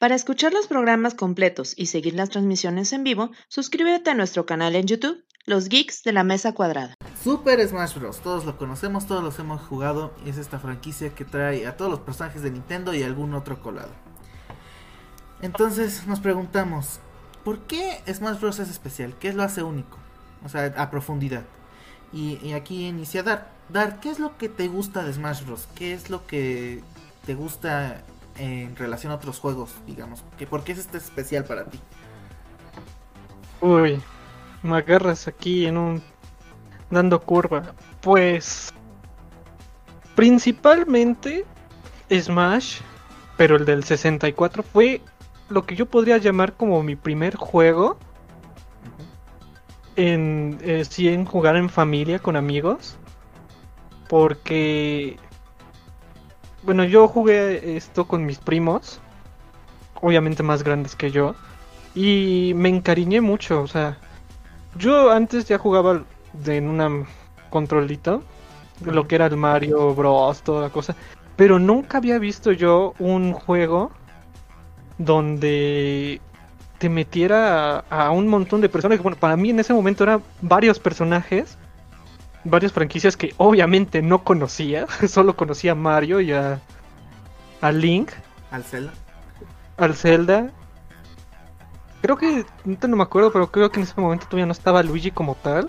Para escuchar los programas completos y seguir las transmisiones en vivo, suscríbete a nuestro canal en YouTube, Los Geeks de la Mesa Cuadrada. Super Smash Bros. Todos lo conocemos, todos los hemos jugado. Es esta franquicia que trae a todos los personajes de Nintendo y algún otro colado. Entonces nos preguntamos, ¿por qué Smash Bros. es especial? ¿Qué lo hace único? O sea, a profundidad. Y, aquí inicia Dar. Dar, ¿qué es lo que te gusta de Smash Bros? ¿Qué es lo que te gusta en relación a otros juegos, digamos? ¿Que ¿Por qué es este especial para ti? Uy, me agarras aquí en un... dando curva. Pues... Principalmente Smash, pero el del 64 fue lo que yo podría llamar como mi primer juego en, eh, sí, en jugar en familia con amigos. Porque, bueno, yo jugué esto con mis primos, obviamente más grandes que yo, y me encariñé mucho. O sea, yo antes ya jugaba en una controlito, lo que era el Mario Bros, toda la cosa, pero nunca había visto yo un juego donde te metiera a, un montón de personas. Bueno, para mí en ese momento eran varios personajes, varias franquicias que obviamente no conocía. Solo conocía a Mario y a, a Link. Al Zelda. Al Zelda. Creo que, no me acuerdo, pero creo que en ese momento todavía no estaba Luigi como tal.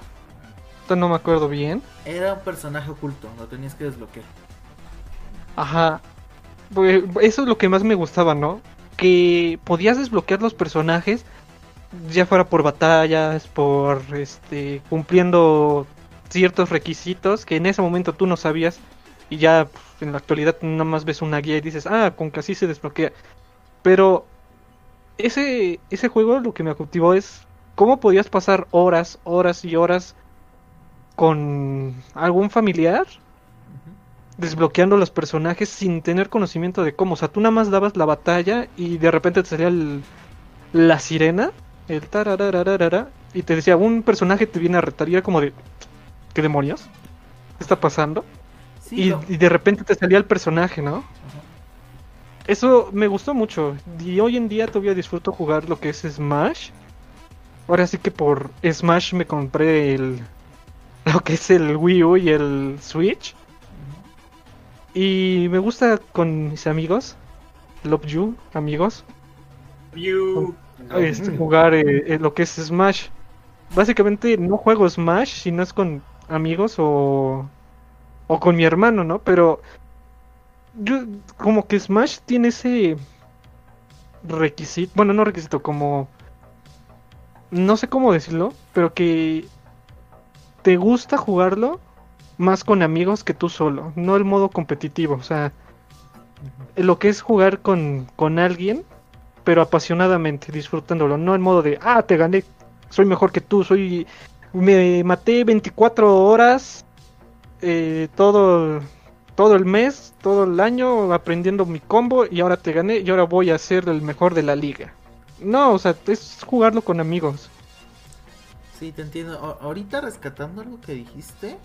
No me acuerdo bien. Era un personaje oculto, lo tenías que desbloquear. Ajá. Pues, eso es lo que más me gustaba, ¿no? que podías desbloquear los personajes, ya fuera por batallas, por este cumpliendo ciertos requisitos que en ese momento tú no sabías y ya pues, en la actualidad nada más ves una guía y dices, ah, con que así se desbloquea. Pero ese, ese juego lo que me cautivó es cómo podías pasar horas, horas y horas con algún familiar desbloqueando los personajes sin tener conocimiento de cómo. O sea, tú nada más dabas la batalla y de repente te salía la sirena, el tararararara, y te decía, un personaje te viene a retar y era como de, ¿qué demonios? ¿Qué está pasando? y, de repente te salía el personaje, ¿no? Eso me gustó mucho. Y hoy en día todavía disfruto jugar lo que es Smash. Ahora sí que por Smash me compré el lo que es el Wii U y el Switch. Y me gusta con mis amigos, Love You, amigos, you. Este, jugar eh, eh, lo que es Smash. Básicamente no juego Smash si no es con amigos o, o con mi hermano, ¿no? Pero yo como que Smash tiene ese requisito, bueno, no requisito, como no sé cómo decirlo, pero que te gusta jugarlo más con amigos que tú solo, no el modo competitivo, o sea, lo que es jugar con, con alguien, pero apasionadamente, disfrutándolo, no el modo de, ah, te gané, soy mejor que tú, soy, me maté 24 horas, eh, todo, todo el mes, todo el año aprendiendo mi combo y ahora te gané y ahora voy a ser el mejor de la liga. No, o sea, es jugarlo con amigos. Sí, te entiendo. ahorita rescatando algo que dijiste,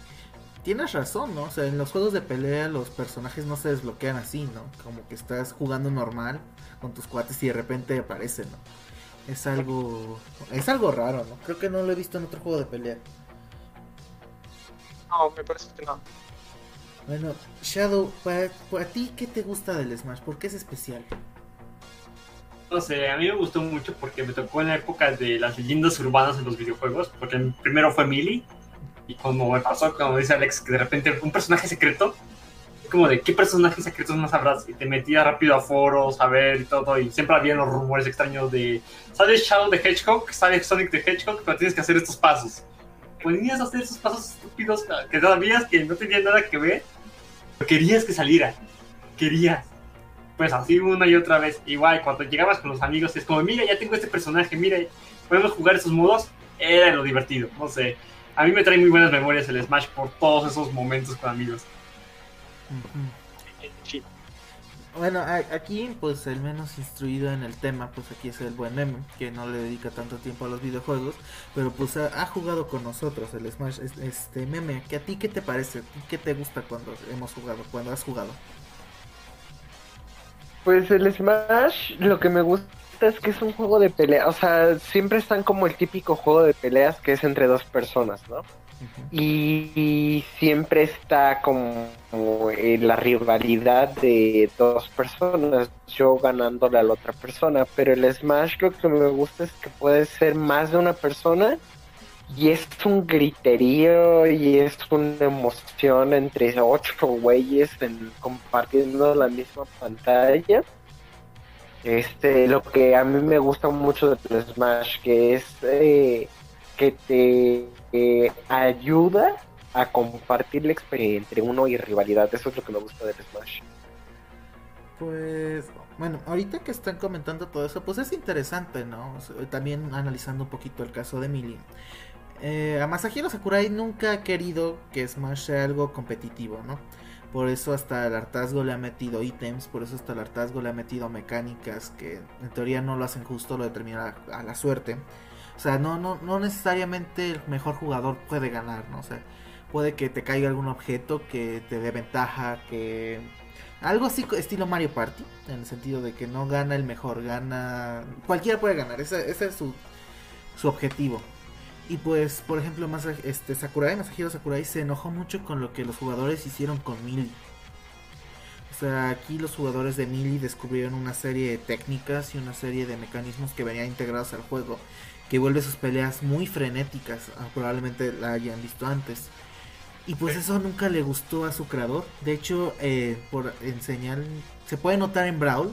tienes razón, ¿no? O sea, en los juegos de pelea los personajes no se desbloquean así, ¿no? Como que estás jugando normal con tus cuates y de repente aparecen, ¿no? Es algo es algo raro, ¿no? Creo que no lo he visto en otro juego de pelea. No, me parece que no. Bueno, Shadow, para, para ti, ¿qué te gusta del Smash? ¿Por qué es especial? No sé, a mí me gustó mucho porque me tocó en la época de las leyendas urbanas en los videojuegos, porque primero fue Melee y como me pasó, como dice Alex, que de repente un personaje secreto, como de qué personajes secretos más habrás, y te metía rápido a foros a ver y todo, y siempre había los rumores extraños de, ¿sabes Shadow de Hedgehog? ¿Sabes Sonic de Hedgehog? Pero tienes que hacer estos pasos. Ponías a hacer esos pasos estúpidos que sabías que no tenían nada que ver, pero querías que saliera, querías. Pues así una y otra vez. Igual, cuando llegabas con los amigos, es como, mira, ya tengo este personaje, mira, podemos jugar esos modos. Era lo divertido, no sé a mí me trae muy buenas memorias el Smash por todos esos momentos con amigos. Bueno, aquí pues el menos instruido en el tema, pues aquí es el buen Meme, que no le dedica tanto tiempo a los videojuegos, pero pues ha, jugado con nosotros el Smash, este Meme, que a ti qué te parece, qué te gusta cuando hemos jugado, cuando has jugado. Pues el Smash, lo que me gusta es que es un juego de pelea. O sea, siempre están como el típico juego de peleas que es entre dos personas, ¿no? Y, siempre está como en la rivalidad de dos personas, yo ganándole a la otra persona. Pero el Smash lo que me gusta es que puede ser más de una persona y es un griterío y es una emoción entre ocho güeyes compartiendo la misma pantalla. Este, lo que a mí me gusta mucho de Smash, que es eh, que te eh, ayuda a compartir la experiencia entre uno y rivalidad. Eso es lo que me gusta del Smash. Pues, bueno, ahorita que están comentando todo eso, pues es interesante, ¿no? también analizando un poquito el caso de Millie. Eh, a Masahiro Sakurai nunca ha querido que Smash sea algo competitivo, ¿no? Por eso hasta el hartazgo le ha metido ítems, por eso hasta el hartazgo le ha metido mecánicas que en teoría no lo hacen justo, lo determina a, la suerte. O sea, no, no, no necesariamente el mejor jugador puede ganar, ¿no? O sea, puede que te caiga algún objeto que te dé ventaja, que... Algo así estilo Mario Party, en el sentido de que no gana el mejor, gana... Cualquiera puede ganar, ese, es su, su objetivo. Y pues, por ejemplo, este, Sakurai, Masahiro Sakurai se enojó mucho con lo que los jugadores hicieron con Mili. O sea, aquí los jugadores de Mili descubrieron una serie de técnicas y una serie de mecanismos que venían integrados al juego, que vuelve sus peleas muy frenéticas, ah, probablemente la hayan visto antes. Y pues eso nunca le gustó a su creador. De hecho, eh, por enseñar, se puede notar en Brawl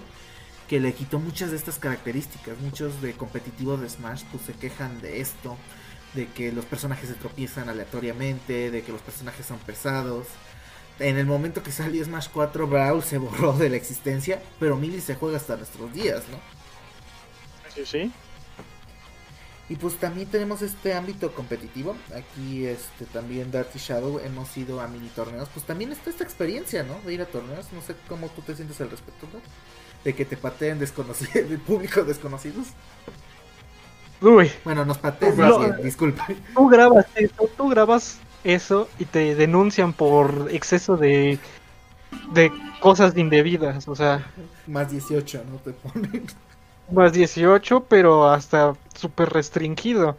que le quitó muchas de estas características. Muchos de competitivos de Smash pues se quejan de esto de que los personajes se tropiezan aleatoriamente, de que los personajes son pesados. En el momento que salió Smash 4, Brawl se borró de la existencia, pero Millie se juega hasta nuestros días, ¿no? Sí, sí. Y pues también tenemos este ámbito competitivo. Aquí este también Darty Shadow hemos ido a mini torneos. Pues también está esta experiencia, ¿no? De ir a torneos. No sé cómo tú te sientes al respecto, ¿no? De que te pateen desconocidos, de público desconocidos. Bueno, nos pateas disculpa. Tú grabas eso, tú grabas eso y te denuncian por exceso de de cosas indebidas, o sea, más 18, ¿no? Te ponen. Más 18, pero hasta súper restringido.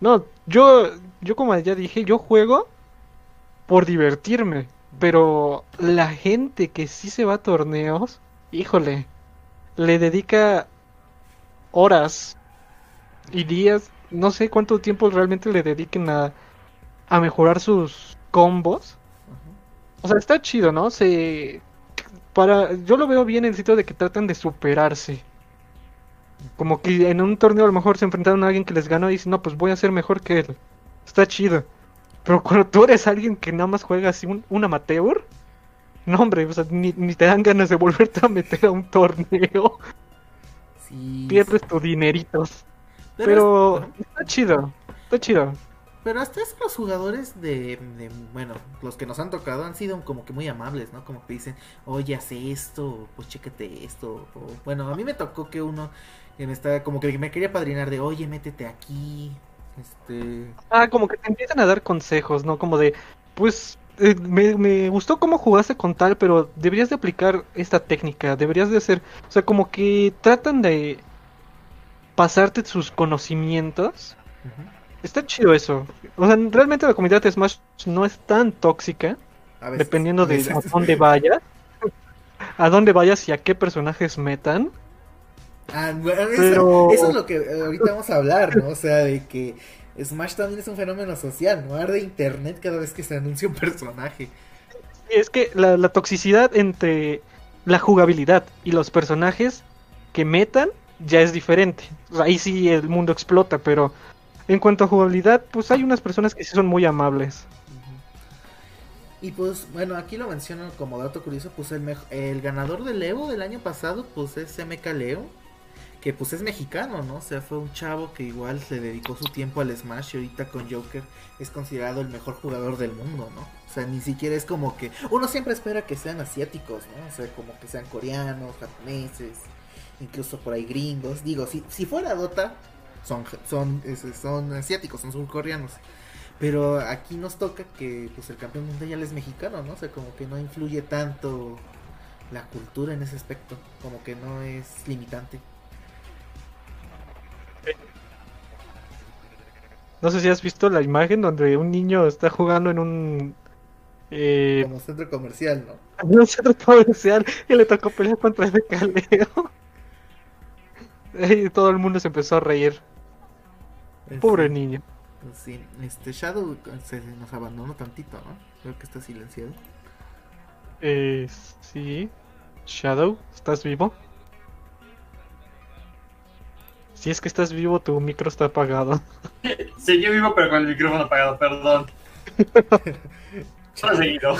No, yo yo como ya dije, yo juego por divertirme, pero la gente que sí se va a torneos, híjole, le dedica horas y días, no sé cuánto tiempo realmente le dediquen a, a mejorar sus combos. O sea, está chido, ¿no? Se para yo lo veo bien en el sitio de que tratan de superarse. Como que en un torneo a lo mejor se enfrentaron a alguien que les ganó y dicen, no, pues voy a ser mejor que él. Está chido. Pero cuando tú eres alguien que nada más juega así un, un amateur, no hombre, o sea, ni, ni, te dan ganas de volverte a meter a un torneo. Pierdes tus dineritos. Pero, está chido, está chido. Pero hasta eso los jugadores de, bueno, los que nos han tocado han sido como que muy amables, ¿no? Como que dicen, oye, hace esto, pues chécate esto. bueno, a mí me tocó que uno me estaba, como que me quería padrinar de, oye, métete aquí. Este... Ah, como que te empiezan a dar consejos, ¿no? Como de, pues, eh, me, me, gustó cómo jugaste con tal, pero deberías de aplicar esta técnica, deberías de hacer, o sea, como que tratan de pasarte sus conocimientos. Está chido eso. O sea, realmente la comunidad de Smash no es tan tóxica. dependiendo de a, dónde vayas. a dónde vayas y a qué personajes metan. Ah, eso, es lo que ahorita vamos a hablar, ¿no? O sea, de que Smash también es un fenómeno social, ¿no? Arde internet cada vez que se anuncia un personaje. Es que la, la toxicidad entre la jugabilidad y los personajes que metan ya es diferente. ahí sí el mundo explota, pero en cuanto a jugabilidad, pues hay unas personas que sí son muy amables. Y pues, bueno, aquí lo menciono como dato curioso, pues el, el ganador del Evo del año pasado, pues es MK Leo, que pues es mexicano, ¿no? O sea, fue un chavo que igual se dedicó su tiempo al Smash y ahorita con Joker es considerado el mejor jugador del mundo, ¿no? O sea, ni siquiera es como que uno siempre espera que sean asiáticos, ¿no? O sea, como que sean coreanos, japoneses, incluso por ahí gringos. Digo, si, si fuera Dota, son, son, son asiáticos, son surcoreanos. Pero aquí nos toca que pues el campeón mundial es mexicano, ¿no? O sea, como que no influye tanto la cultura en ese aspecto, como que no es limitante. No sé si has visto la imagen donde un niño está jugando en un. Eh, Como centro comercial, ¿no? en un centro comercial y le tocó pelear contra ese caleo. Y todo el mundo se empezó a reír. Pobre niño. sí, este Shadow se nos abandonó tantito, ¿no? Creo que está silenciado. Eh, sí. Shadow, ¿estás vivo? Si es que estás vivo, tu micro está apagado. Sí, yo vivo, pero con el micrófono apagado, perdón. Solo seguido.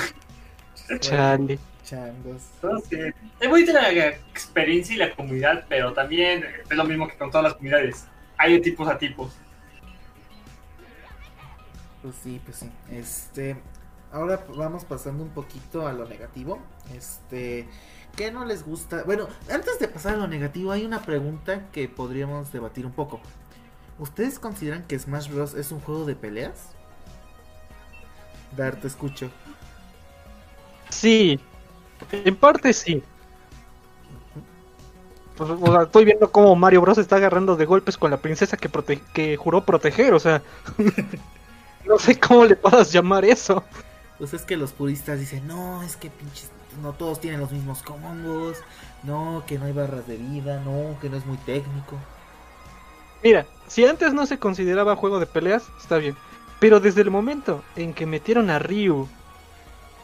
Chale. Changos. Entonces, es bonita la experiencia y la comunidad, pero también es lo mismo que con todas las comunidades. Hay de tipos a tipos. Pues sí, pues sí. Este, ahora vamos pasando un poquito a lo negativo. Este, ¿qué no les gusta? Bueno, antes de pasar a lo negativo, hay una pregunta que podríamos debatir un poco. ¿Ustedes consideran que Smash Bros es un juego de peleas? Dar, te escucho. Sí. En parte sí. Pues, o sea, estoy viendo cómo Mario Bros está agarrando de golpes con la princesa que, prote- que juró proteger, o sea. no sé cómo le puedas llamar eso. Pues es que los puristas dicen, no, es que pinches, no todos tienen los mismos combos, no, que no hay barras de vida, no, que no es muy técnico. Mira, si antes no se consideraba juego de peleas, está bien. Pero desde el momento en que metieron a Ryu,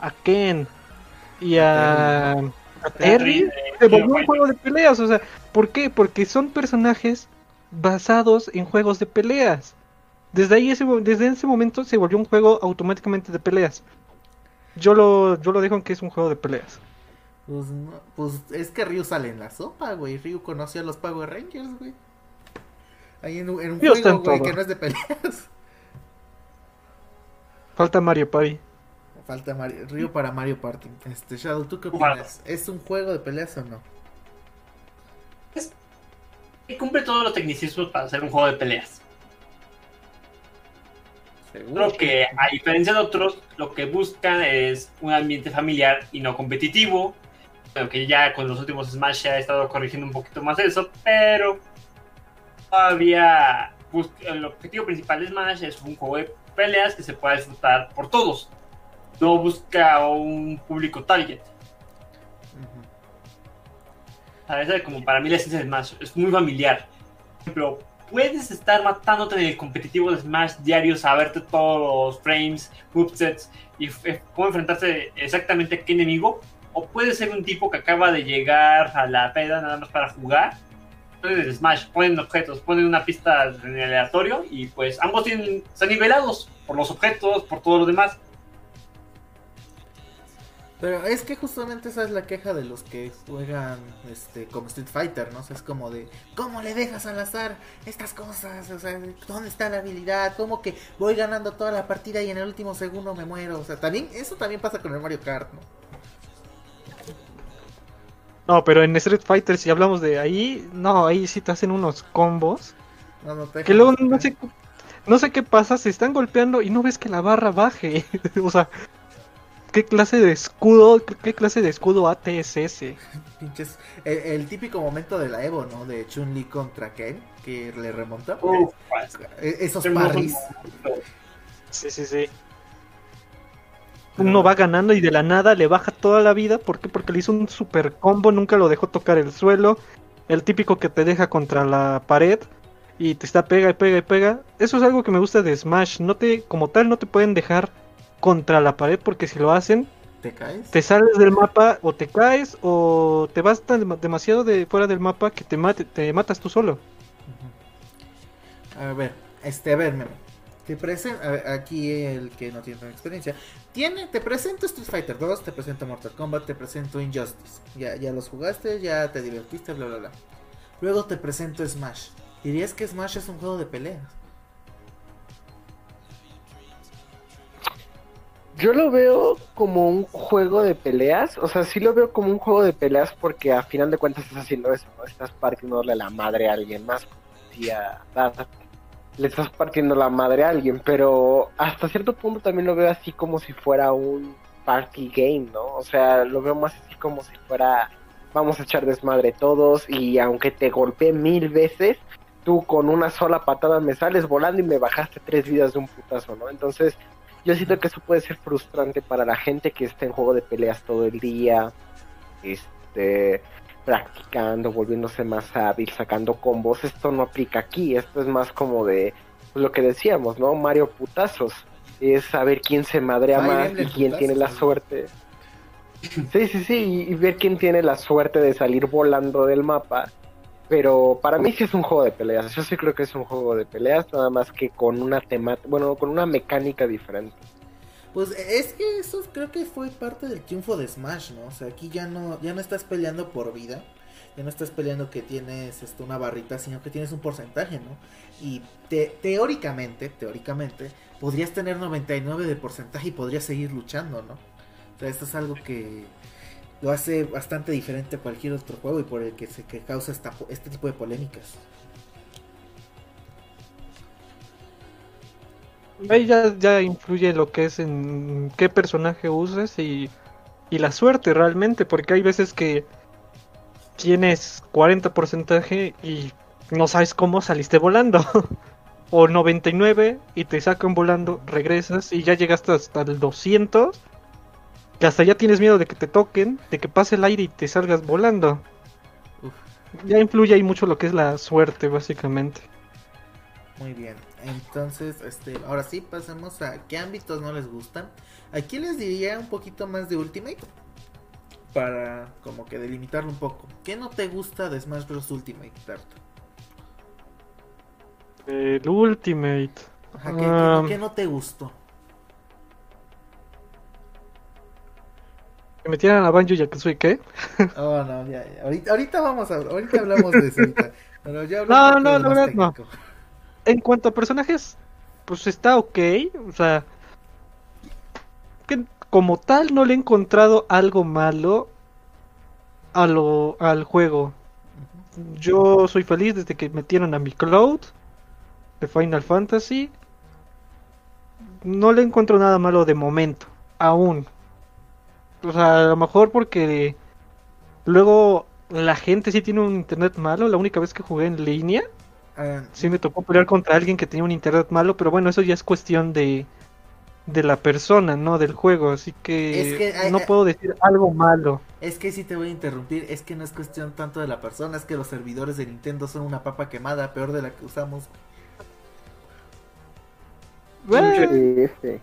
a Ken y a, a Terry, se volvió un juego de peleas. O sea, ¿por qué? Porque son personajes basados en juegos de peleas. Desde ahí, ese, desde ese momento se volvió un juego automáticamente de peleas. Yo lo, yo lo dejo en que es un juego de peleas. Pues, no, pues es que Ryu sale en la sopa, güey. Ryu conoció a los Power Rangers, güey. Ahí en, un- en un Ryu está juego, en güey, todo. que no es de peleas. Falta Mario Party. Falta Mario, Ryu para Mario Party. Este, Shadow, ¿tú qué opinas? ¿Es un juego de peleas o no? Y cumple todos los tecnicismos para hacer un juego de peleas. Seguro. Creo que, a diferencia de otros, lo que buscan es un ambiente familiar y no competitivo. Aunque ya con los últimos Smash ha estado corrigiendo un poquito más eso, pero todavía el objetivo principal de Smash es un juego de peleas que se pueda disfrutar por todos. No busca un público target. Ujú. A veces, como para mí la esencia de Smash es muy familiar. Por ejemplo, puedes estar matándote en el competitivo de Smash diario, saberte todos los frames, movesets y cómo enfrentarse exactamente a qué enemigo. O puedes ser un tipo que acaba de llegar a la peda nada más para jugar. Ponen el Smash, ponen objetos, ponen una pista en el aleatorio y pues ambos tienen, están nivelados por los objetos, por todo lo demás. Pero es que justamente esa es la queja de los que juegan este como Street Fighter, ¿no? O sea, es como de, ¿cómo le dejas al azar estas cosas? O sea, ¿dónde está la habilidad? ¿Cómo que voy ganando toda la partida y en el último segundo me muero? O sea, también eso también pasa con el Mario Kart, ¿no? No, pero en Street Fighter, si hablamos de ahí, no, ahí sí te hacen unos combos. No, no te Que luego no sé, no sé qué pasa, se están golpeando y no ves que la barra baje. o sea, ¿qué clase de escudo, qué clase de escudo AT es ese? Pinches, el, el típico momento de la Evo, ¿no? De Chun-Li contra Ken, que le remonta. Uf, pues, Esos parries. Sí, sí, sí. Uno va ganando y de la nada le baja toda la vida. ¿Por qué? Porque le hizo un super combo, nunca lo dejó tocar el suelo. El típico que te deja contra la pared y te está pega y pega y pega. Eso es algo que me gusta de Smash. No te, como tal, no te pueden dejar contra la pared porque si lo hacen, ¿Te caes? te sales del mapa o te caes o te vas tan dema- demasiado de fuera del mapa que te, mate, te matas tú solo. A ver, este, a ver, Memo. Te presento, aquí el que no tiene experiencia. Tiene, te presento Street Fighter 2, te presento Mortal Kombat, te presento Injustice. Ya, ya los jugaste, ya te divertiste, bla, bla, bla. Luego te presento Smash. ¿Dirías que Smash es un juego de peleas? Yo lo veo como un juego de peleas, o sea, sí lo veo como un juego de peleas porque a final de cuentas estás haciendo eso, ¿no? Estás partiéndole la madre a alguien más. Y a Darth, le estás partiendo la madre a alguien, pero hasta cierto punto también lo veo así como si fuera un party game, ¿no? O sea, lo veo más así como si fuera vamos a echar desmadre todos y aunque te golpeé mil veces, tú con una sola patada me sales volando y me bajaste tres vidas de un putazo, ¿no? Entonces, yo siento que eso puede ser frustrante para la gente que está en juego de peleas todo el día, este, practicando, volviéndose más hábil, sacando combos. Esto no aplica aquí, esto es más como de lo que decíamos, ¿no? Mario putazos. Es saber quién se madrea más y quién tiene la suerte. Sí, sí, sí, y ver quién tiene la suerte de salir volando del mapa. Pero para mí sí es un juego de peleas. Yo sí creo que es un juego de peleas, nada más que con una temática, bueno, con una mecánica diferente. Pues es que eso creo que fue parte del triunfo de Smash, ¿no? O sea, aquí ya no, ya no estás peleando por vida, ya no estás peleando que tienes este, una barrita, sino que tienes un porcentaje, ¿no? Y te- teóricamente, teóricamente, podrías tener 99 de porcentaje y podrías seguir luchando, ¿no? O sea, esto es algo que lo hace bastante diferente a cualquier otro juego y por el que se que causa esta, este tipo de polémicas. Ahí ya, ya influye lo que es en qué personaje uses y, y la suerte realmente, porque hay veces que tienes 40 porcentaje y no sabes cómo saliste volando. o 99 y te sacan volando, regresas y ya llegaste hasta el 200. Que hasta ya tienes miedo de que te toquen, de que pase el aire y te salgas volando. Uf. Ya influye ahí mucho lo que es la suerte, básicamente. Muy bien, entonces, este, ahora sí, pasemos a qué ámbitos no les gustan. Aquí les diría un poquito más de Ultimate. Para como que delimitarlo un poco. ¿Qué no te gusta de Smash Bros. Ultimate, Berto? El Ultimate. Ajá, ¿qué, qué- Ah. qué no te gustó? Que metieran a Banjo Yakutsui, ¿qué? Oh, no, ya, ya. Ahorita, ahorita vamos a ahorita hablamos de eso. ahorita. Pero ya No, no, la verdad, no. En cuanto a personajes, pues está ok. O sea, que como tal no le he encontrado algo malo a lo, al juego. Yo soy feliz desde que metieron a mi Cloud de Final Fantasy. No le encuentro nada malo de momento, aún. O sea, a lo mejor porque luego la gente sí tiene un internet malo. La única vez que jugué en línea, Ah, sí me tocó pelear contra alguien que tenía un internet malo, pero bueno, eso ya es cuestión de, de la persona, no del juego. Así que, Es que hay- no hay- puedo decir algo malo. Es que sí te voy a interrumpir, es que no es cuestión tanto de la persona, es que los servidores de Nintendo son una papa quemada, peor de la que usamos. Bueno, Sí, sí.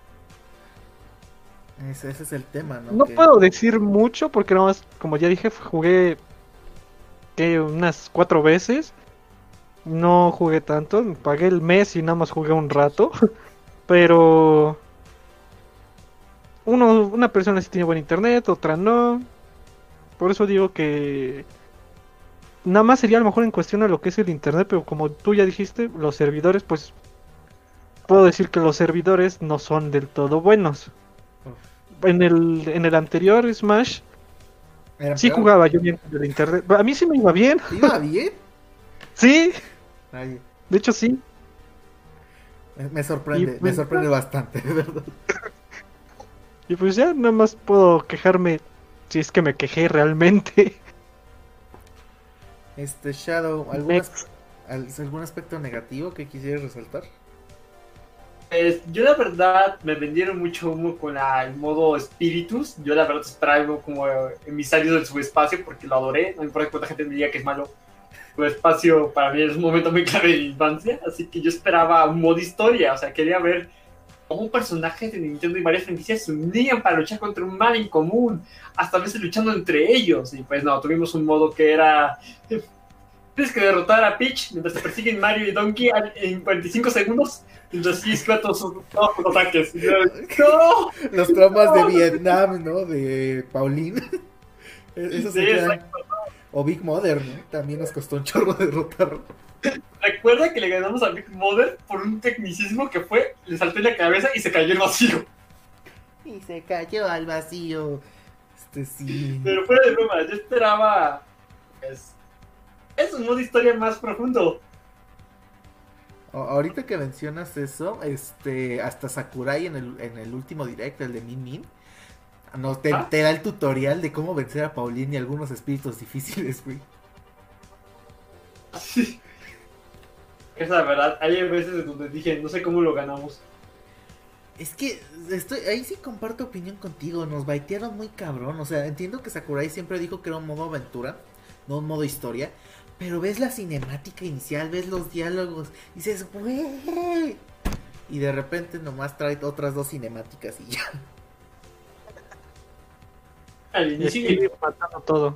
Ese, ese es el tema, ¿no? no Que- puedo decir mucho porque nada más, como ya dije, jugué unas cuatro veces. No jugué tanto, pagué el mes y nada más jugué un rato. Pero uno, una persona sí tiene buen internet, otra no. Por eso digo que nada más sería a lo mejor en cuestión a lo que es el internet, pero como tú ya dijiste, los servidores, pues puedo decir que los servidores no son del todo buenos. En el, en el anterior Smash Era sí peor. jugaba yo bien con el internet. A mí sí me iba bien. ¿Te ¿Iba bien? Sí, Ay, de hecho sí. me, sorprende, me pues- sorprende bastante, de verdad. Y pues ya nada más puedo quejarme si es que me quejé realmente. Este Shadow, ¿algún, as- algún aspecto negativo que quisieras resaltar? Pues, yo la verdad me vendieron mucho humo con la- el modo Spiritus. Yo la verdad algo como emisario del subespacio porque lo adoré. No importa cuánta gente me diga que es malo. Subespacio para mí es un momento muy clave de mi infancia. Así que yo esperaba un modo historia. O sea, quería ver cómo personajes de Nintendo y varias franquicias se unían para luchar contra un mal en común. Hasta a veces luchando entre ellos. Y pues no, tuvimos un modo que era... Tienes que derrotar a Peach mientras te persiguen Mario y Donkey en 45 segundos. Mientras sí esquiva todos sus ataques. ¡No! Los traumas de Vietnam, ¿no? De Pauline. Eso Sí. O Big Mother, ¿no? También nos costó un chorro derrotarlo. Recuerda que le ganamos a Big Mother por un tecnicismo que fue, le saltó en la cabeza y se cayó el vacío. Y se cayó al vacío. Este sí. Pero fuera de broma, yo esperaba. Pues, es un modo historia más profundo. Ahorita que mencionas eso, este, hasta Sakurai en el, en el último direct, el de Min Min, No, te, ¿Ah? te da el tutorial de cómo vencer a Pauline y algunos espíritus difíciles, güey. Sí. Es la verdad, hay veces en donde dije, no sé cómo lo ganamos. Es que estoy, ahí sí comparto opinión contigo, nos baitearon muy cabrón, o sea, entiendo que Sakurai siempre dijo que era un modo aventura, no un modo historia, pero ves la cinemática inicial, ves los diálogos, y dices, güey, y de repente nomás trae otras dos cinemáticas y ya. Al Y inicio, matando todo.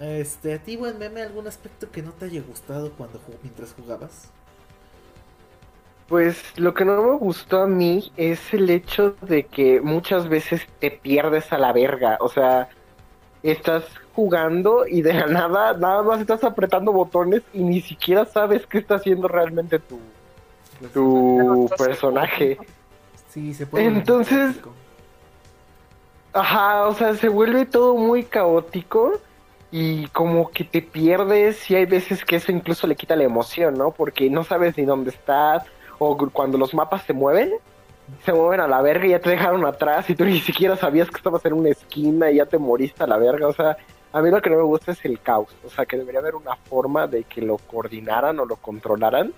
Este, a ti, buen meme, algún aspecto que no te haya gustado cuando mientras jugabas? Pues lo que no me gustó a mí es el hecho de que muchas veces te pierdes a la verga. O sea, estás jugando y de la nada, nada más estás apretando botones y ni siquiera sabes qué está haciendo realmente tu, tu personaje. Sí, se puede. Entonces- Ajá, o sea, se vuelve todo muy caótico y como que te pierdes y hay veces que eso incluso le quita la emoción, ¿no? Porque no sabes ni dónde estás o cuando los mapas se mueven, se mueven a la verga y ya te dejaron atrás y tú ni siquiera sabías que estabas en una esquina y ya te moriste a la verga, o sea, a mí lo que no me gusta es el caos, o sea, que debería haber una forma de que lo coordinaran o lo controlaran.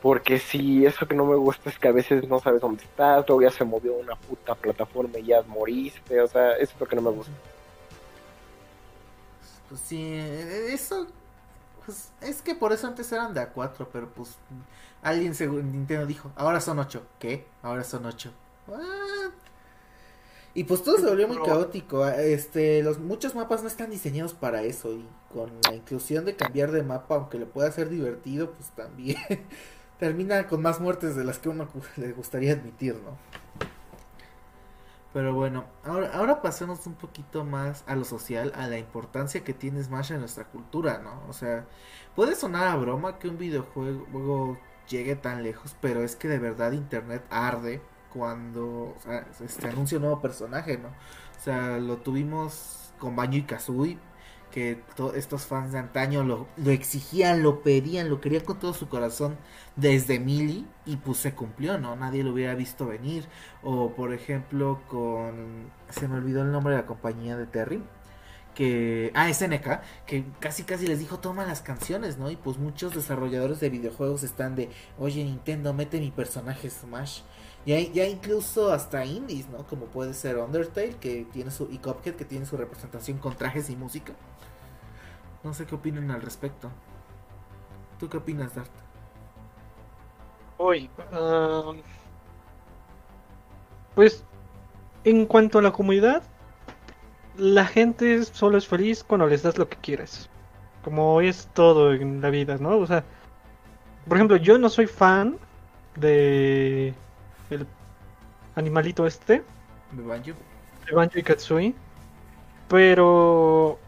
Porque sí, eso que no me gusta es que a veces no sabes dónde estás, luego ya se movió una puta plataforma y ya moriste, o sea, eso es lo que no me gusta. Pues sí, eh, eso. Pues es que por eso antes eran de A4, pero pues alguien según Nintendo dijo, ahora son 8. ¿Qué? Ahora son 8. Y pues todo se volvió muy caótico. ah, Este, los muchos mapas no están diseñados para eso y con la inclusión de cambiar de mapa, aunque le pueda ser divertido, pues también termina con más muertes de las que uno le gustaría admitir, ¿no? Pero bueno, ahora, ahora pasemos un poquito más a lo social, a la importancia que tiene Smash en nuestra cultura, ¿no? O sea, puede sonar a broma que un videojuego llegue tan lejos, pero es que de verdad Internet arde cuando este anuncia un nuevo personaje, ¿no? O sea, lo tuvimos con Banjo y Kazooie, que to- estos fans de antaño lo, lo exigían, lo pedían, lo querían con todo su corazón desde Mili y pues se cumplió, ¿no? Nadie lo hubiera visto venir. O por ejemplo con... Se me olvidó el nombre de la compañía de Terry. Que... Ah, SNK. Que casi casi les dijo toma las canciones, ¿no? Y pues muchos desarrolladores de videojuegos están de... Oye Nintendo, mete mi personaje Smash. Ya, ya incluso hasta indies, ¿no? Como puede ser Undertale, que tiene su... Y Cuphead, que tiene su representación con trajes y música. No sé qué opinan al respecto. ¿Tú qué opinas, Dart? Uy, ah, pues en cuanto a la comunidad, la gente solo es feliz cuando les das lo que quieres. Como es todo en la vida, ¿no? O sea, por ejemplo, yo no soy fan de el animalito este, ¿De Banjo? de Banjo y Katsui, pero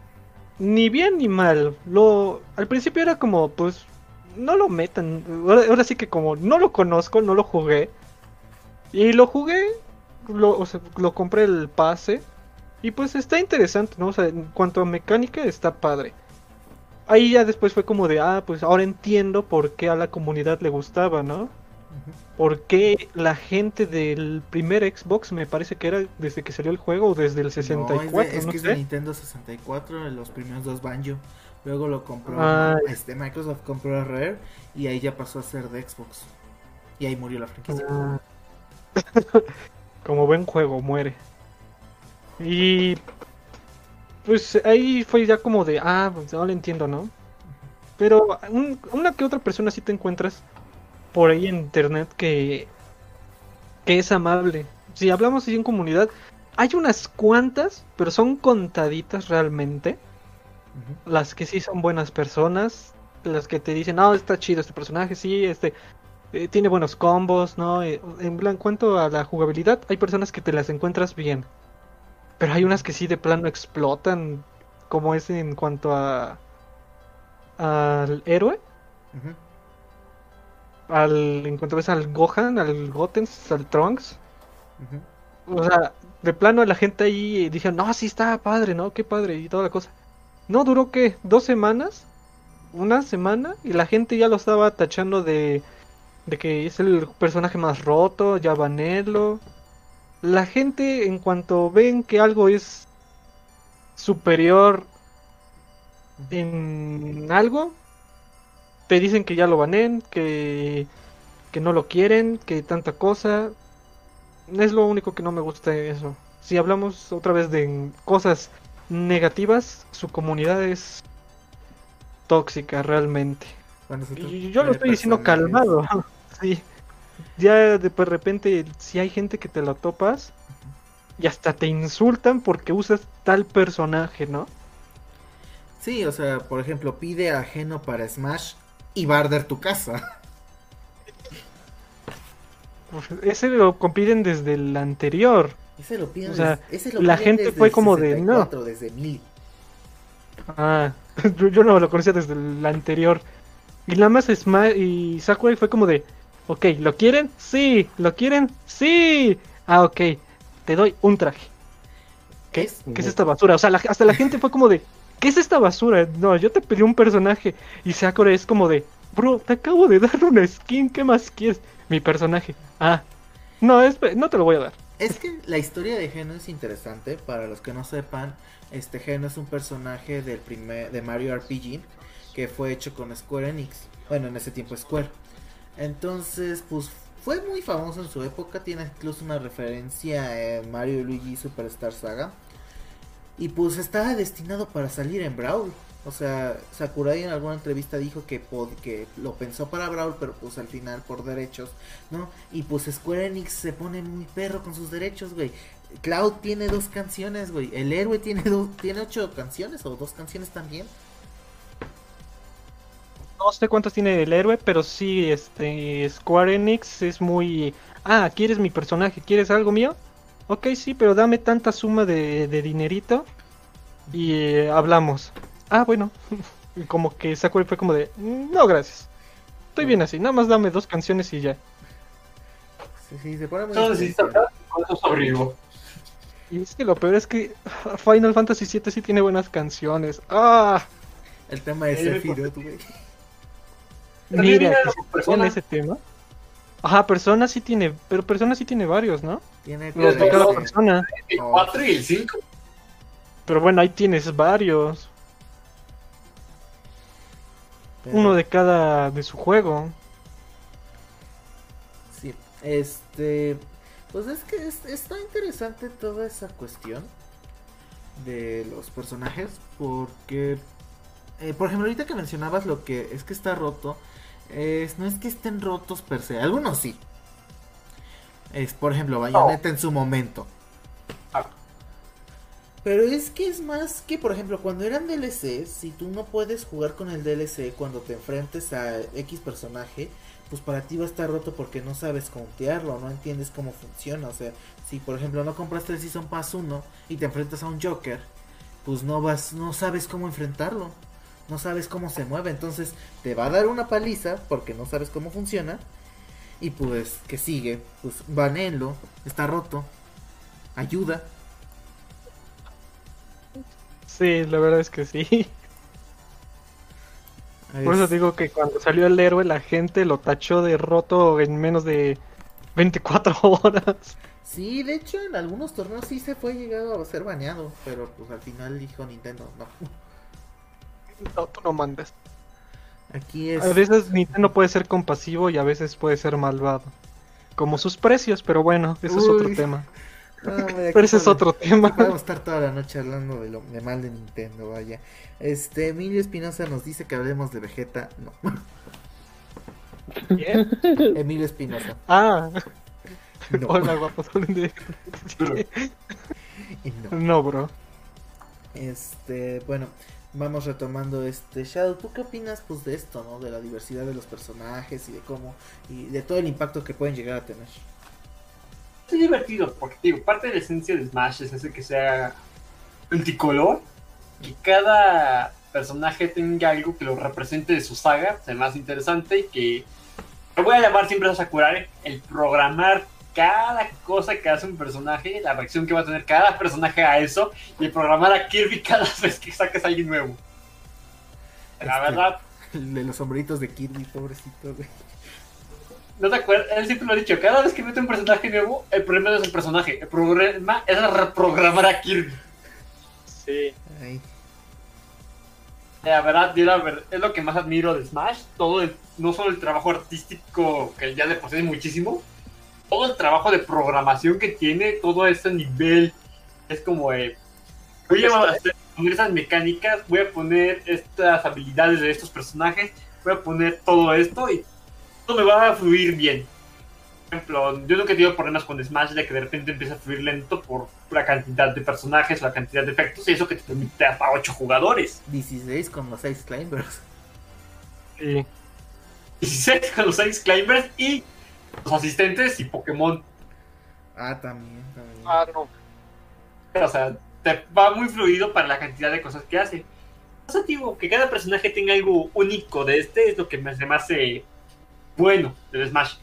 ni bien ni mal. Lo al principio era como, pues no lo metan. Ahora, ahora sí que como no lo conozco, no lo jugué. Y lo jugué, lo, o sea, lo compré el pase. Y pues está interesante, ¿no? O sea, en cuanto a mecánica está padre. Ahí ya después fue como de, ah, pues ahora entiendo por qué a la comunidad le gustaba, ¿no? ¿Por qué la gente del primer Xbox, me parece que era desde que salió el juego, o desde el 64, No, es, de- es no que es de sé? Nintendo 64, los primeros dos Banjo. Luego lo compró Ah. este Microsoft compró a Rare y ahí ya pasó a ser de Xbox. Y ahí murió la franquicia. Ah. Como buen juego, muere. Y pues ahí fue ya como de, ah, pues no lo entiendo, ¿no? Pero un- una que otra persona sí te encuentras por ahí en internet que, que es amable. Si hablamos así en comunidad, hay unas cuantas, pero son contaditas realmente. Las que sí son buenas personas, las que te dicen, no, está chido este personaje, sí, este eh, tiene buenos combos, ¿no? Eh, en plan, cuanto a la jugabilidad, hay personas que te las encuentras bien. Pero hay unas que sí de plano explotan, como es en cuanto a al héroe. Al en cuanto ves al Gohan, al Gotens, al Trunks. O sea, de plano la gente ahí dijeron, no, sí está padre, ¿no? Qué padre y toda la cosa. No duró que dos semanas, una semana, y la gente ya lo estaba tachando de, de que es el personaje más roto, ya banelo. la gente en cuanto ven que algo es superior en algo, te dicen que ya lo banen, que, que no lo quieren, que tanta cosa. Es lo único que no me gusta eso. Si hablamos otra vez de cosas negativas, su comunidad es tóxica realmente. Y yo lo estoy diciendo calmado. sí. Ya de repente, si hay gente que te lo topas y hasta te insultan porque usas tal personaje, ¿no? Sí, o sea, por ejemplo, pide ajeno para Smash y va a arder tu casa. Ese lo compiden desde el anterior. Ese lo piden, o sea, ese lo la gente desde fue como de 64, no. Desde mil. Ah, yo, yo no lo conocía desde el anterior. Y nada más Smash y Sakurai fue como de, ok, ¿lo quieren? Sí, ¿lo quieren? Sí. Ah, ok, te doy un traje. ¿Qué, Es- ¿Qué es esta basura? O sea, la- hasta la gente fue como de, ¿qué es esta basura? No, yo te pedí un personaje. Y Sakurai es como de, bro, te acabo de dar una skin, ¿qué más quieres? Mi personaje. Ah, no, espe- no te lo voy a dar. Es que la historia de Geno es interesante. Para los que no sepan, este Geno es un personaje del primer de Mario RPG que fue hecho con Square Enix. Bueno, en ese tiempo Square. Entonces, pues fue muy famoso en su época. Tiene incluso una referencia en Mario Luigi Superstar Saga. Y pues estaba destinado para salir en Brawl. O sea, Sakurai en alguna entrevista dijo que, que lo pensó para Brawl, pero pues al final por derechos, ¿no? Y pues Square Enix se pone muy perro con sus derechos, güey. Cloud tiene dos canciones, güey. El héroe tiene, do- tiene ocho canciones o dos canciones también. No sé cuántos tiene el héroe, pero sí, este, Square Enix es muy... Ah, ¿quieres mi personaje? ¿Quieres algo mío? Ok, sí, pero dame tanta suma de, de dinerito y eh, hablamos. Ah, bueno. Y como que Sakurai fue como de... No, gracias. Estoy bien así, nada más dame dos canciones y ya. Sí, sí, se pone muy Solo necesito eso sobrevivo. Y es que lo peor es que Final Fantasy VII sí tiene buenas canciones. Ah, El tema de Sephiroth, güey. Mira, mira que la se pone persona. ese tema. Ajá, Persona sí tiene, pero Persona sí tiene varios, ¿no? Tiene Los de cada persona. El 4 y el 5. Pero bueno, ahí tienes varios. Pero- Uno de cada de su juego. Sí, este. Pues es que es- está interesante toda esa cuestión de los personajes. Porque, eh, por ejemplo, ahorita que mencionabas lo que es que está roto, es, no es que estén rotos per se. Algunos sí. Es, por ejemplo, Bayonetta en su momento. Ah. Pero es que es más que, por ejemplo, cuando eran DLC, si tú no puedes jugar con el DLC cuando te enfrentes a X personaje, pues para ti va a estar roto porque no sabes contearlo, no entiendes cómo funciona. O sea, si por ejemplo no compraste el Season Pass 1 y te enfrentas a un Joker, pues no vas, no sabes cómo enfrentarlo, no sabes cómo se mueve, entonces te va a dar una paliza porque no sabes cómo funciona. Y pues, que sigue? Pues banenlo, está roto, ayuda. Sí, la verdad es que sí. Por eso Es- digo que cuando salió el héroe la gente lo tachó de roto en menos de 24 horas. Sí, de hecho en algunos torneos sí se fue llegado a ser baneado, pero pues al final dijo Nintendo, no. No, tú no mandas. Aquí es... A veces Nintendo puede ser compasivo y a veces puede ser malvado. Como sus precios, pero bueno, eso es otro tema. No, Pero ese es otro tema. Podemos estar toda la noche hablando de lo de mal de Nintendo, vaya. Este, Emilio Espinosa nos dice que hablemos de Vegeta. No. ¿Quién? Emilio Espinosa. Ah, No. hola guapo. Y no. No, bro. Este, bueno, vamos retomando este Shadow, ¿tú qué opinas pues de esto, no? De la diversidad de los personajes y de cómo y de todo el impacto que pueden llegar a tener. Es divertido, porque digo, parte de la esencia de Smash es ese que sea multicolor, que cada personaje tenga algo que lo represente de su saga, sea más interesante y que lo voy a llamar siempre a Sakurai, el programar cada cosa que hace un personaje, la reacción que va a tener cada personaje a eso, y programar a Kirby cada vez que saques a alguien nuevo. La Este, verdad, El de los sombreritos de Kirby, pobrecito, güey. ¿No te acuerdas? Él siempre lo ha dicho, cada vez que mete un personaje nuevo, el problema no es el personaje, el problema es reprogramar a Kirby. Sí. Ay, La verdad, yo la verdad, es lo que más admiro de Smash, todo el, no solo el trabajo artístico, que ya sí es muchísimo, todo el trabajo de programación que tiene, todo ese nivel, es como, eh, voy a hacer- poner esas mecánicas, voy a poner estas habilidades de estos personajes, voy a poner todo esto y todo me va a fluir bien. Por ejemplo, yo nunca he tenido problemas con Smash de que de repente empieza a fluir lento por la cantidad de personajes, la cantidad de efectos, y eso que te permite hasta 8 jugadores. 16 con los 6 climbers. Sí. 16 con los 6 climbers y los asistentes y Pokémon. Ah, también, también. Ah, no. O sea, te va muy fluido para la cantidad de cosas que hace. O sea, digo, que cada personaje tenga algo único de este es lo que me, me hace bueno del Smash.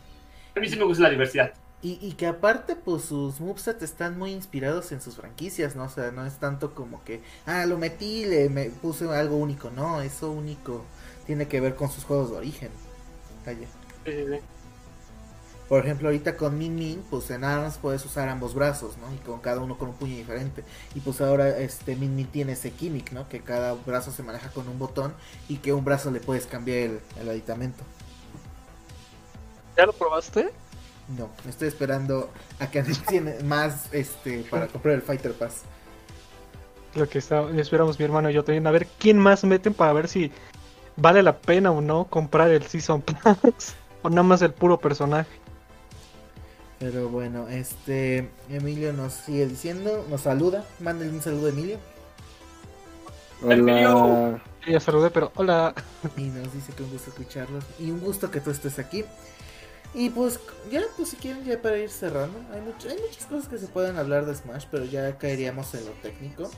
A mí sí me gusta la diversidad. Y, y que aparte, pues sus movesets están muy inspirados en sus franquicias, ¿no? O sea, no es tanto como que, ah, lo metí, le me puse algo único. No, eso único tiene que ver con sus juegos de origen. Eh, Por ejemplo, ahorita con Min Min, pues en ARMS puedes usar ambos brazos, ¿no? Y con cada uno con un puño diferente. Y pues ahora este Min Min tiene ese gimmick, ¿no? Que cada brazo se maneja con un botón y que un brazo le puedes cambiar el, el aditamento. ¿Ya lo probaste? No, estoy esperando a que anuncien más este para comprar el Fighter Pass. Lo que está, esperamos mi hermano y yo también. A ver quién más meten para ver si vale la pena o no comprar el Season Pass. o nada más el puro personaje. Pero bueno, este Emilio nos sigue diciendo, nos saluda, mándenle un saludo a Emilio Hola. Ya saludé, pero hola. y nos dice que un gusto escucharlos y un gusto que tú estés aquí. Y pues ya, pues si quieren ya para ir cerrando, hay, much- hay muchas cosas que se pueden hablar de Smash, pero ya caeríamos en lo técnico.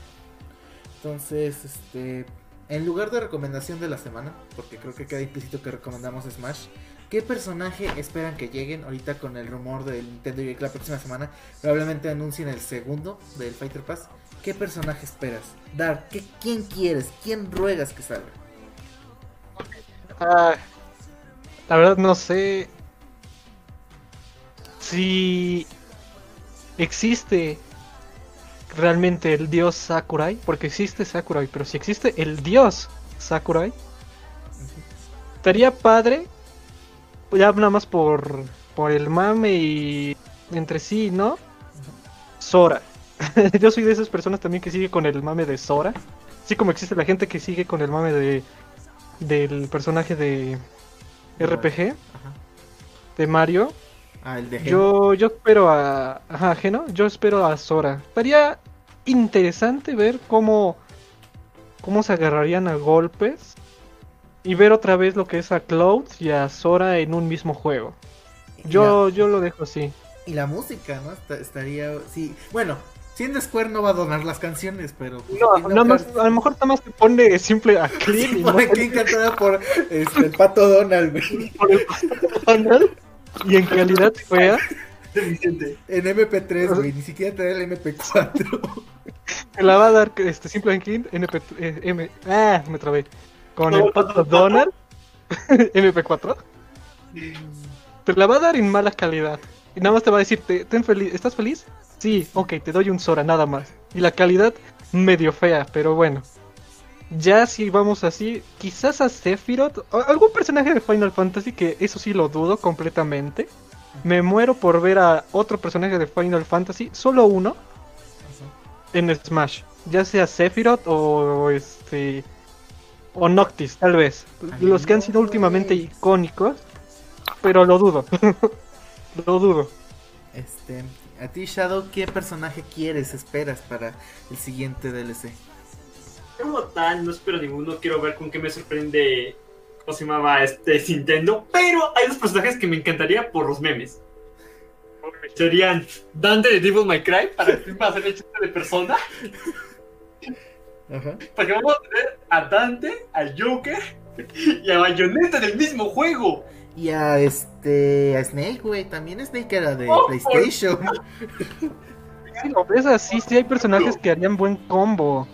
Entonces, este, en lugar de recomendación de la semana, porque creo que queda implícito que recomendamos Smash, ¿qué personaje esperan que lleguen ahorita con el rumor del Nintendo Direct la próxima semana? Probablemente anuncien el segundo del Fighter Pass. ¿Qué personaje esperas? Dar, ¿qué, ¿quién quieres? ¿Quién ruegas que salga? Ah, la verdad no sé si existe realmente el dios Sakurai, porque existe Sakurai, pero si existe el dios Sakurai, estaría padre, ya nada más por, por el mame y entre sí, ¿no? Sora. Yo soy de esas personas también que sigue con el mame de Sora, así como existe la gente que sigue con el mame de del personaje de RPG Ajá. de Mario. Ah, el de Gen. Yo, yo espero a. Ajá, Geno. Yo espero a Sora. Estaría interesante ver cómo. cómo se agarrarían a golpes. Y ver otra vez lo que es a Cloud y a Sora en un mismo juego. Yo, yo lo dejo así. Y la música, ¿no? Esta- estaría. Sí. Bueno, siendo Square no va a donar las canciones, pero. pues, No, nada más, a lo mejor nada más te pone simple a Clean Sí, y no por aquí encantada por este, el pato Donald, güey. por el Donald, Y en calidad fea. En MP3, güey. Ni siquiera trae el MP4. Te la va a dar este simple clean NP, eh, M, ah, me trabé. Con el pato Donald MP4. Te la va a dar en mala calidad. Y nada más te va a decir, "Te- ten feliz, ¿estás feliz? Sí, ok, te doy un Sora, nada más. Y la calidad medio fea, pero bueno. Ya si vamos así, quizás a Sephiroth, algún personaje de Final Fantasy que eso sí lo dudo completamente. Me muero por ver a otro personaje de Final Fantasy, solo uno, en Smash. Ya sea Sephiroth o este. O Noctis, tal vez. Ay, Los que han sido últimamente icónicos. Pero lo dudo. lo dudo. Este. A ti, Shadow, ¿qué personaje quieres, esperas para el siguiente DLC? Como tal, no espero ninguno. Quiero ver con qué me sorprende. ¿Cómo se llamaba este Nintendo? Pero hay dos personajes que me encantaría por los memes. Serían Dante de Devil May Cry para, para hacer el chiste de persona. Ajá. Porque vamos a tener a Dante, al Joker y a Bayonetta del mismo juego. Y a este. A Snake, güey. También Snake era de Oh, PlayStation. Si lo ves así, sí hay personajes que harían buen combo.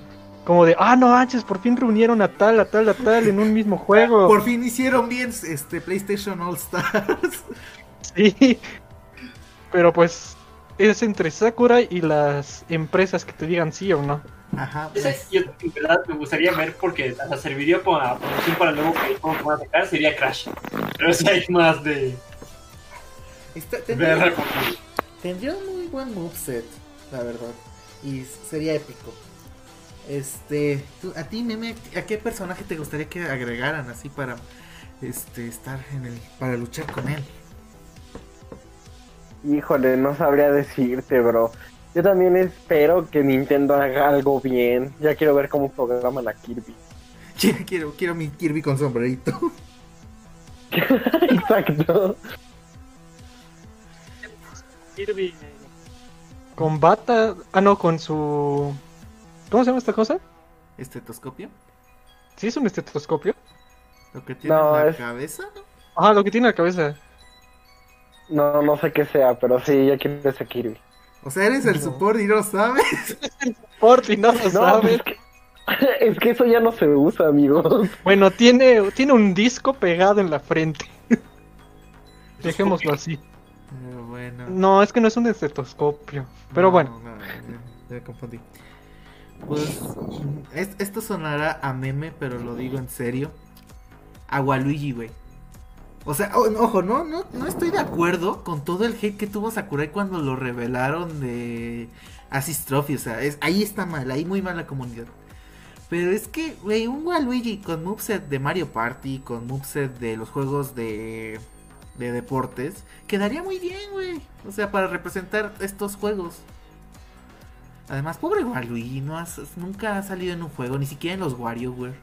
Como de, ah, no manches, por fin reunieron a tal, a tal, a tal en un mismo juego. Por fin hicieron bien este PlayStation All Stars. Sí. Pero pues es entre Sakura y las empresas que te digan sí o no. Ajá. Esa pues, yo en verdad me gustaría ver porque hasta serviría para promoción para el nuevo que que van a sacar sería Crash. Pero si hay más de está- tendría, tendría un muy buen moveset, la verdad. Y sería épico. Este, tú- a ti, meme, ¿a qué personaje te gustaría que agregaran así para este estar en el para luchar con él? Híjole, no sabría decirte, bro. Yo también espero que Nintendo haga algo bien. Ya quiero ver cómo programan a Kirby. Quiero, quiero, quiero mi Kirby con sombrerito. Exacto. Kirby. Con bata. Ah, no, con su. ¿Cómo se llama esta cosa? Estetoscopio. ¿Sí es un estetoscopio? Lo que tiene No, en la es- cabeza. Ah, lo que tiene en la cabeza. No, no sé qué sea, pero sí, ya quiero ese Kirby. O sea, eres el No. support y no lo sabes. Porti, no lo No, sabe. es que, es que eso ya no se usa, amigos. Bueno, tiene, tiene un disco pegado en la frente. Dejémoslo así. Pero bueno. No, es que no es un estetoscopio. Pero No, bueno. me confundí. Pues es- esto sonará a meme, pero lo digo en serio. Agualuigi, güey. O sea, ojo, no, no, no estoy de acuerdo con todo el hate que tuvo Sakurai cuando lo revelaron de Assist Trophy. O sea, es, ahí está mal, ahí muy mal la comunidad. Pero es que, güey, un Waluigi con moveset de Mario Party, con moveset de los juegos de, de deportes, quedaría muy bien, güey. O sea, para representar estos juegos. Además, pobre Waluigi, no nunca ha salido en un juego, ni siquiera en los WarioWare.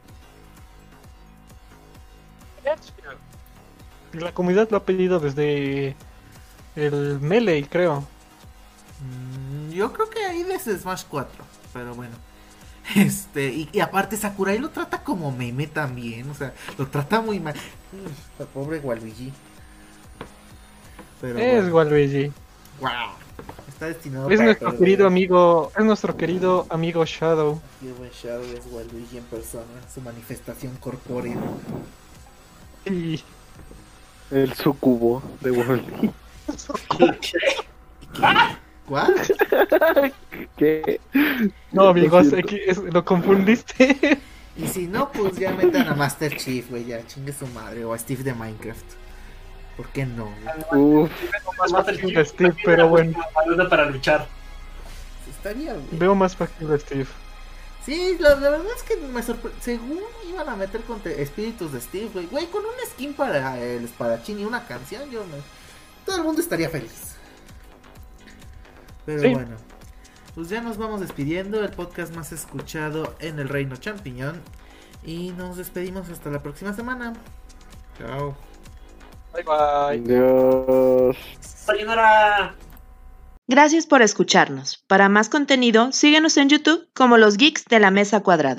La comunidad lo ha pedido desde el Melee, creo. Mm, yo creo que ahí desde Smash 4, pero bueno. Este, y, y aparte Sakurai lo trata como meme también, o sea, lo trata muy mal. Mm, Pobre Waluigi. Pero Es bueno, Waluigi. wow, está destinado Es para nuestro perder. querido amigo, es nuestro querido amigo Shadow. Shadow es Waluigi en persona, su manifestación corpórea. Y El sucubo de Wally. ¿Cuál? ¿Qué? no, amigos, siento. aquí es- lo confundiste. Y si no, pues ya metan a Master Chief, güey, ya chingue su madre, o a Steve de Minecraft. ¿Por qué no? güey? Uf, más Master Chief, de Steve, pero bueno. ayuda para luchar. Estaría, güey. Veo más factible a Steve. Sí, la, la verdad es que me sorprendió. Según iban a meter con espíritus de Steve, güey. Güey, con una skin para el espadachín y una canción, yo me... Todo el mundo estaría feliz. Pero Sí. bueno. Pues ya nos vamos despidiendo. El podcast más escuchado en el Reino Champiñón. Y nos despedimos hasta la próxima semana. Chao. Bye bye. Dios. Sayonara. Gracias por escucharnos. Para más contenido, síguenos en YouTube como los Geeks de la Mesa Cuadrada.